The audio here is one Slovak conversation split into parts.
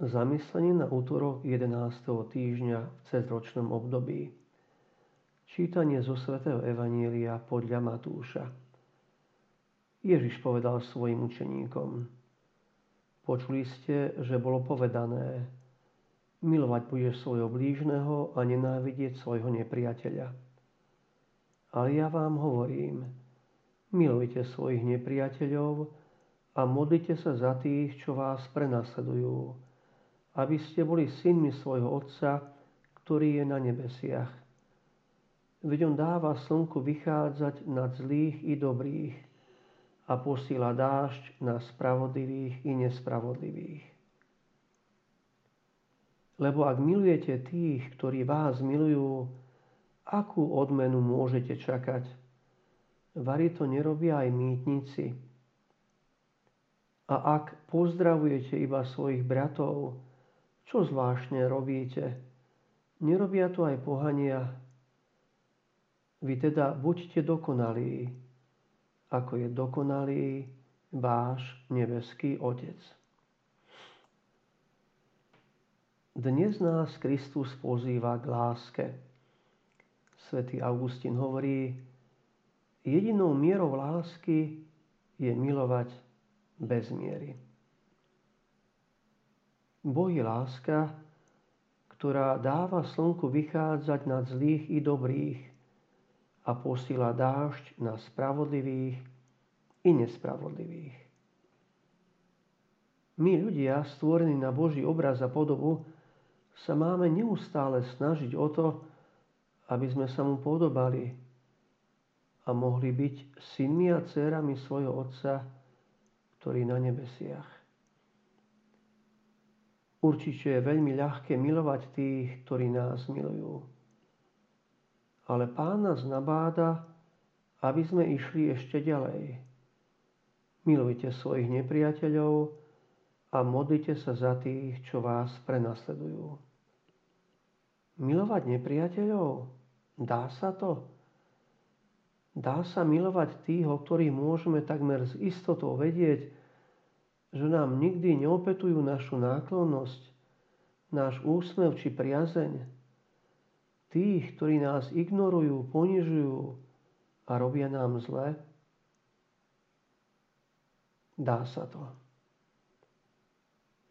Zamyslenie na útorok 11. týždňa v cezročnom období. Čítanie zo svätého Evanielia podľa Matúša. Ježiš povedal svojim učeníkom. Počuli ste, že bolo povedané, milovať budeš svojho blížneho a nenávidieť svojho nepriateľa. Ale ja vám hovorím, milujte svojich nepriateľov a modlite sa za tých, čo vás prenasledujú aby ste boli synmi svojho Otca, ktorý je na nebesiach. Veď on dáva slnku vychádzať nad zlých i dobrých a posíla dážď na spravodlivých i nespravodlivých. Lebo ak milujete tých, ktorí vás milujú, akú odmenu môžete čakať? Vary to nerobia aj mýtnici. A ak pozdravujete iba svojich bratov, čo zvláštne robíte? Nerobia to aj pohania? Vy teda buďte dokonalí, ako je dokonalý váš nebeský Otec. Dnes nás Kristus pozýva k láske. Svetý Augustín hovorí, jedinou mierou lásky je milovať bez miery. Boh je láska, ktorá dáva slnku vychádzať nad zlých i dobrých a posíla dážď na spravodlivých i nespravodlivých. My ľudia, stvorení na Boží obraz a podobu, sa máme neustále snažiť o to, aby sme sa mu podobali a mohli byť synmi a dcerami svojho Otca, ktorý na nebesiach. Určite je veľmi ľahké milovať tých, ktorí nás milujú. Ale Pán nás nabáda, aby sme išli ešte ďalej. Milujte svojich nepriateľov a modlite sa za tých, čo vás prenasledujú. Milovať nepriateľov? Dá sa to? Dá sa milovať tých, o ktorých môžeme takmer s istotou vedieť, že nám nikdy neopetujú našu náklonnosť, náš úsmev či priazeň. Tých, ktorí nás ignorujú, ponižujú a robia nám zle, dá sa to.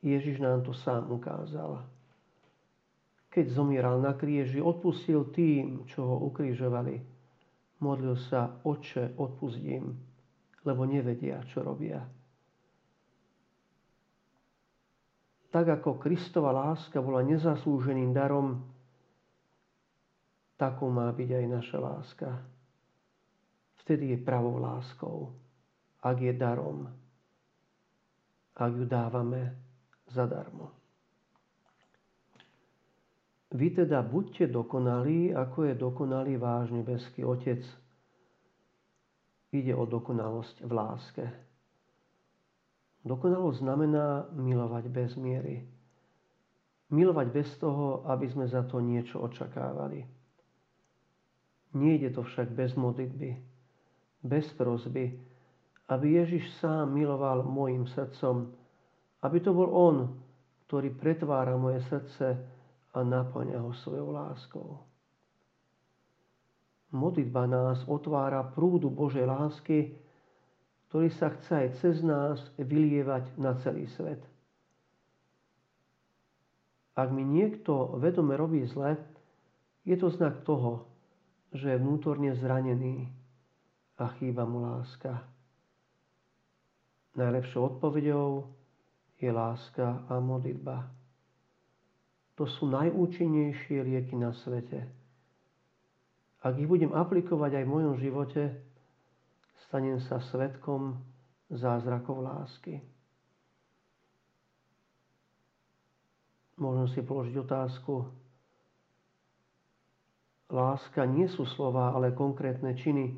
Ježiš nám to sám ukázal. Keď zomieral na kríži, odpustil tým, čo ho ukrižovali. Modlil sa, oče, odpustím, lebo nevedia, čo robia. Tak ako Kristova láska bola nezaslúženým darom, takou má byť aj naša láska. Vtedy je pravou láskou, ak je darom, ak ju dávame zadarmo. Vy teda buďte dokonalí, ako je dokonalý váš nebeský Otec. Ide o dokonalosť v láske. Dokonalosť znamená milovať bez miery. Milovať bez toho, aby sme za to niečo očakávali. Nejde to však bez modlitby, bez prozby, aby Ježiš sám miloval môjim srdcom, aby to bol On, ktorý pretvára moje srdce a naplňa ho svojou láskou. Modlitba nás otvára prúdu Božej lásky, ktorý sa chce aj cez nás vylievať na celý svet. Ak mi niekto vedome robí zle, je to znak toho, že je vnútorne zranený a chýba mu láska. Najlepšou odpovedou je láska a modlitba. To sú najúčinnejšie lieky na svete. Ak ich budem aplikovať aj v mojom živote, stanem sa svetkom zázrakov lásky. Možno si položiť otázku. Láska nie sú slova, ale konkrétne činy.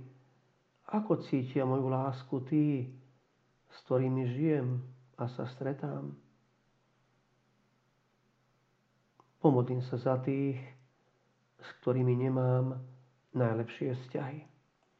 Ako cítia moju lásku tí, s ktorými žijem a sa stretám? Pomodlím sa za tých, s ktorými nemám najlepšie vzťahy.